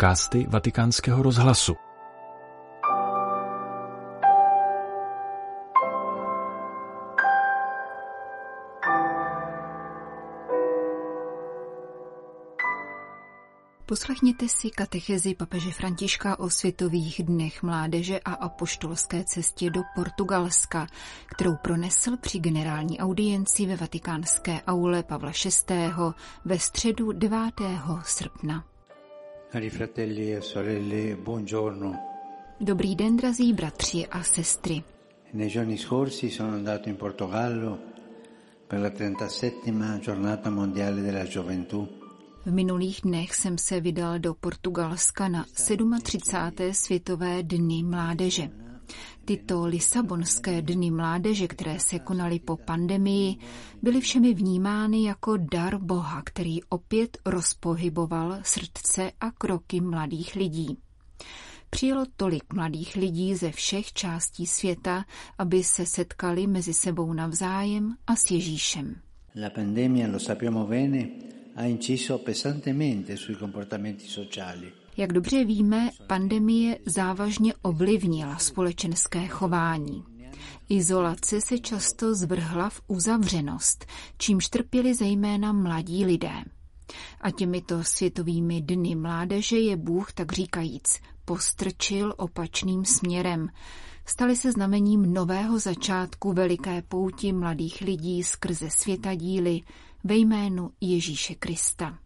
podcasty Vatikánského rozhlasu. Poslechněte si katechezi papeže Františka o Světových dnech mládeže a apoštolské cestě do Portugalska, kterou pronesl při generální audienci ve vatikánské aule Pavla VI. ve středu 9. srpna. Dobrý den, drazí bratři a sestry. Nei giorni scorsi sono andato in Portogallo per la 37 giornata mondiale della gioventù. V minulých dnech jsem se vydal do Portugalska na 37. světové dny mládeže. Tyto Lisabonské dny mládeže, které se konaly po pandemii, byly všemi vnímány jako dar Boha, který opět rozpohyboval srdce a kroky mladých lidí. Přijelo tolik mladých lidí ze všech částí světa, aby se setkali mezi sebou navzájem a s Ježíšem. La pandemia, lo sappiamo bene, ha inciso pesantemente sui comportamenti sociali. Jak dobře víme, pandemie závažně ovlivnila společenské chování. Izolace se často zvrhla v uzavřenost, čímž trpěli zejména mladí lidé. A těmito světovými dny mládeže je Bůh, tak říkajíc, postrčil opačným směrem. Stali se znamením nového začátku veliké pouti mladých lidí skrze světadíly ve jménu Ježíše Krista.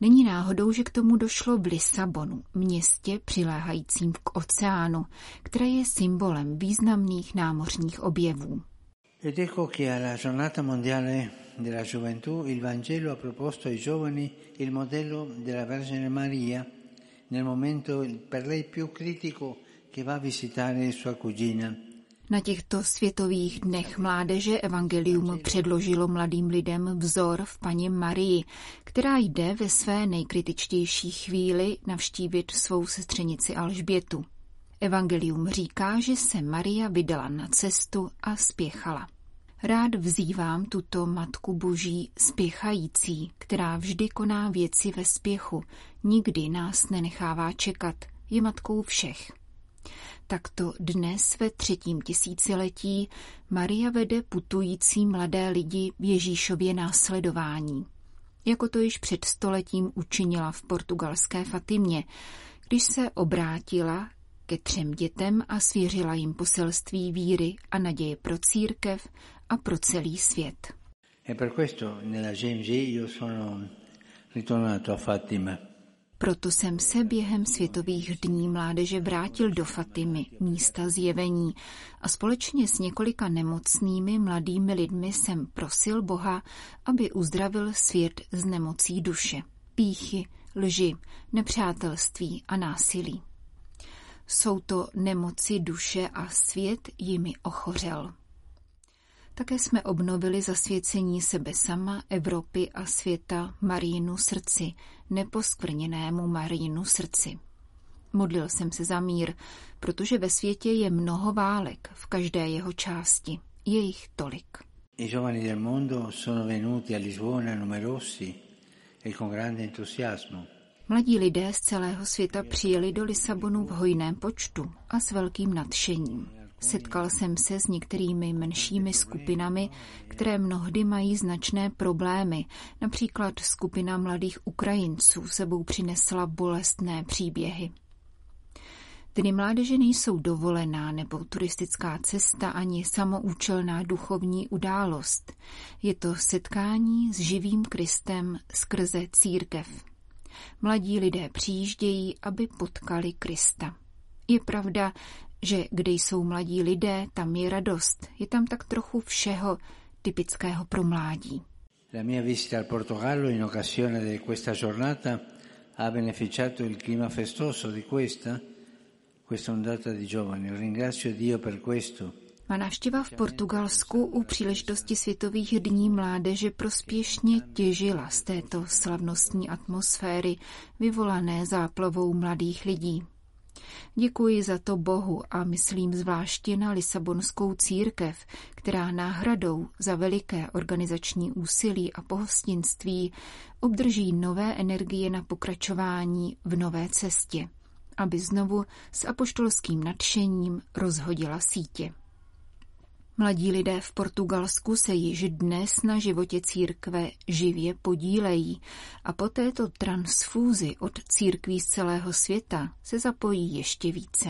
Není náhodou, že k tomu došlo v Lisabonu, městě přiléhajícím k oceánu, které je symbolem významných námořních objevů. Giornata mondiale della gioventù il Vangelo ha proposto ai giovani il modello della Vergine Maria nel momento per lei più critico che va a visitare sua cugina. Na těchto světových dnech mládeže Evangelium předložilo mladým lidem vzor v paně Marii, která jde ve své nejkritičtější chvíli navštívit svou sestřenici Alžbětu. Evangelium říká, že se Maria vydala na cestu a spěchala. Rád vzývám tuto Matku Boží spěchající, která vždy koná věci ve spěchu, nikdy nás nenechává čekat, je matkou všech. Takto dnes ve třetím tisíciletí Maria vede putující mladé lidi v Ježíšově následování. Jako to již před stoletím učinila v portugalské Fatimě, když se obrátila ke třem dětem a svěřila jim poselství víry a naděje pro církev a pro celý svět. E per questo nella GMG io sono ritornato a Fatima. Proto jsem se během světových dní mládeže vrátil do Fatimy, místa zjevení, a společně s několika nemocnými mladými lidmi jsem prosil Boha, aby uzdravil svět z nemocí duše, píchy, lži, nepřátelství a násilí. Jsou to nemoci duše a svět jimi ochořel. Také jsme obnovili zasvěcení sebe sama, Evropy a světa Marínu srdci, neposkvrněnému Marínu srdci. Modlil jsem se za mír, protože ve světě je mnoho válek v každé jeho části. Je jich tolik. I giovani del mondo sono venuti a Lisbona numerosi e con grande entusiasmo. Mladí lidé z celého světa přijeli do Lisabonu v hojném počtu a s velkým nadšením. Setkal jsem se s některými menšími skupinami, které mnohdy mají značné problémy. Například skupina mladých Ukrajinců sebou přinesla bolestné příběhy. Dny mládeže nejsou dovolená nebo turistická cesta ani samoučelná duchovní událost. Je to setkání s živým Kristem skrze církev. Mladí lidé přijíždějí, aby potkali Krista. Je pravda, že kde jsou mladí lidé, tam je radost. Je tam tak trochu všeho typického pro mládí. La mia visita al Portogallo in occasione di questa giornata ha beneficiato il clima festoso di questa, questa ondata di giovani. Ringrazio Dio per questo. Má návštěva v Portugalsku u příležitosti Světových dní mládeže prospěšně těžila z této slavnostní atmosféry vyvolané záplavou mladých lidí. Děkuji za to Bohu a myslím zvláště na Lisabonskou církev, která náhradou za veliké organizační úsilí a pohostinství obdrží nové energie na pokračování v nové cestě, aby znovu s apoštolským nadšením rozhodila sítě. Mladí lidé v Portugalsku se již dnes na životě církve živě podílejí a po této transfúzi od církví z celého světa se zapojí ještě více.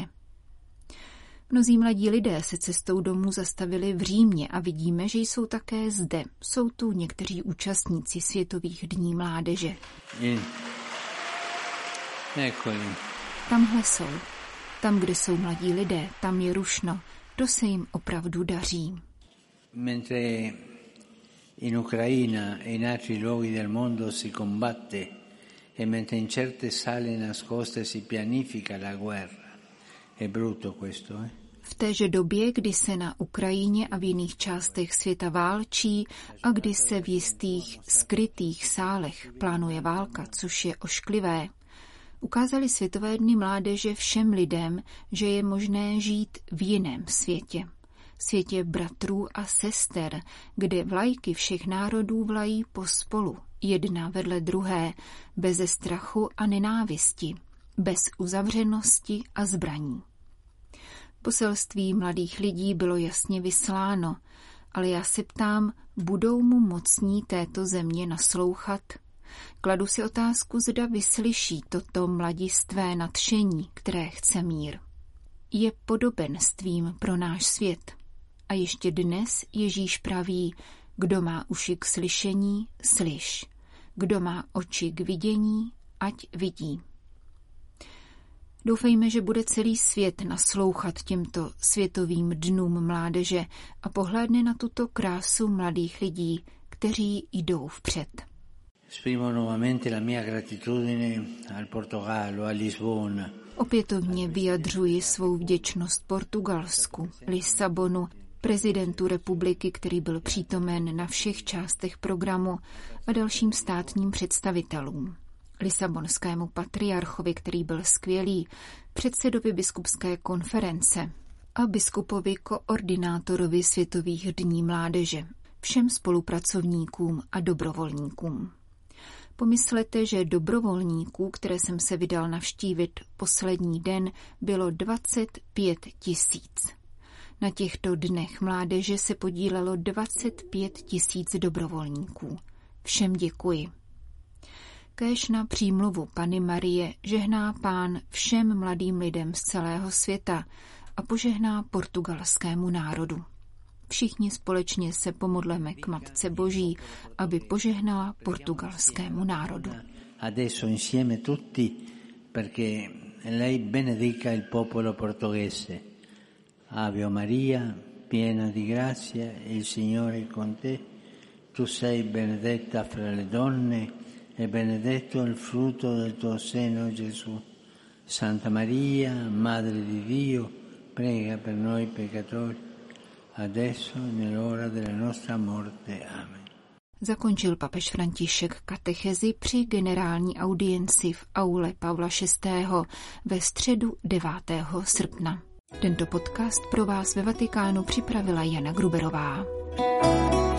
Mnozí mladí lidé se cestou domů zastavili v Římě a vidíme, že jsou také zde. Jsou tu někteří účastníci Světových dní mládeže. Tamhle jsou. Tam, kde jsou mladí lidé, tam je rušno to se jim opravdu daří. Mentre in Ucraina e in altri luoghi del mondo si combatte e mentre in certe sale nascoste si pianifica la guerra. È brutto questo, eh? V téže době, kdy se na Ukrajině a v jiných částech světa válčí a kdy se v jistých skrytých sálech plánuje válka, což je ošklivé, ukázali Světové dny mládeže všem lidem, že je možné žít v jiném světě. Světě bratrů a sester, kde vlajky všech národů vlají pospolu, jedna vedle druhé, beze strachu a nenávisti, bez uzavřenosti a zbraní. Poselství mladých lidí bylo jasně vysláno, ale já se ptám, budou mu mocní této země naslouchat Kladu si otázku, zda vyslyší toto mladistvé nadšení, které chce mír. Je podobenstvím pro náš svět. A ještě dnes Ježíš praví, kdo má uši k slyšení, slyš. Kdo má oči k vidění, ať vidí. Doufejme, že bude celý svět naslouchat těmto světovým dnům mládeže a pohlédne na tuto krásu mladých lidí, kteří jdou vpřed. Nuovamente la mia gratitudine al Portogallo, a Lisbona. Opětovně vyjadřuji svou vděčnost Portugalsku, Lisabonu, prezidentu republiky, který byl přítomen na všech částech programu a dalším státním představitelům. Lisabonskému patriarchovi, který byl skvělý, předsedovi biskupské konference a biskupovi koordinátorovi Světových dní mládeže, všem spolupracovníkům a dobrovolníkům. Pomyslete, že dobrovolníků, které jsem se vydal navštívit poslední den, bylo 25 tisíc. Na těchto dnech mládeže se podílelo 25 tisíc dobrovolníků. Všem děkuji. Kéž na přímluvu Pany Marie žehná pán všem mladým lidem z celého světa a požehná portugalskému národu. Všichni společně se pomodleme k Matce Boží, aby požehnala portugalskému národu. Adesso insieme tutti perché lei benedica il popolo portoghese. Ave Maria, piena di grazia, il Signore è con te. Tu sei benedetta fra le donne e benedetto il frutto del tuo seno Gesù. Santa Maria, Madre di Dio, prega per noi peccatori Zakončil papež František katechezi při generální audienci v aule Pavla VI. ve středu 9. srpna. Tento podcast pro vás ve Vatikánu připravila Jana Gruberová. la vida.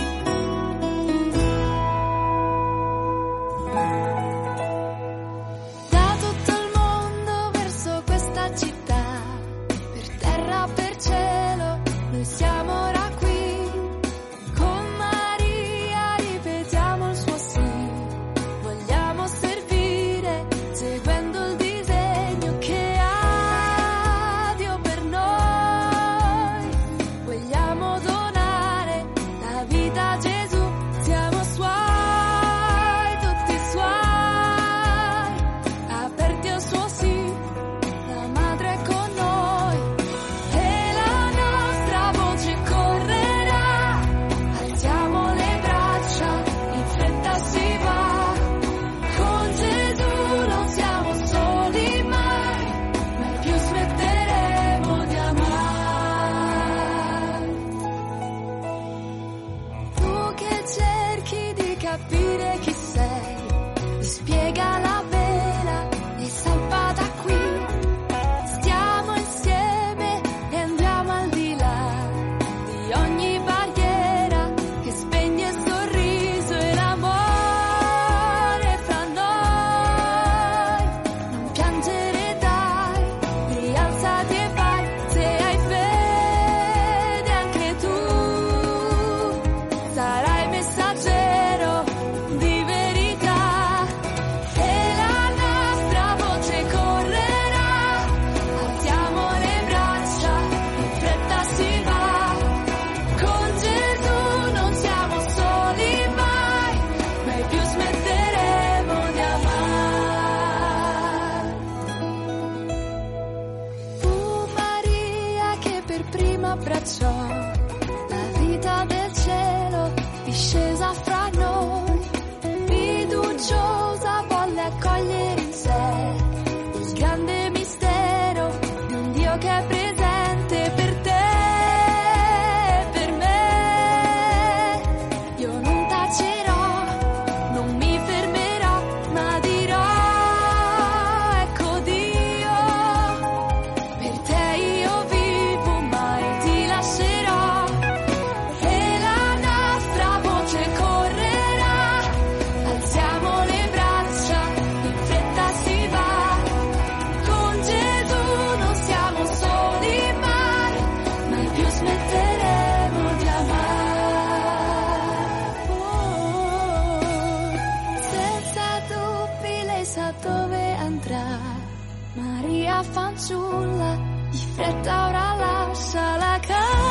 fanciulla di fretta ora lascia la casa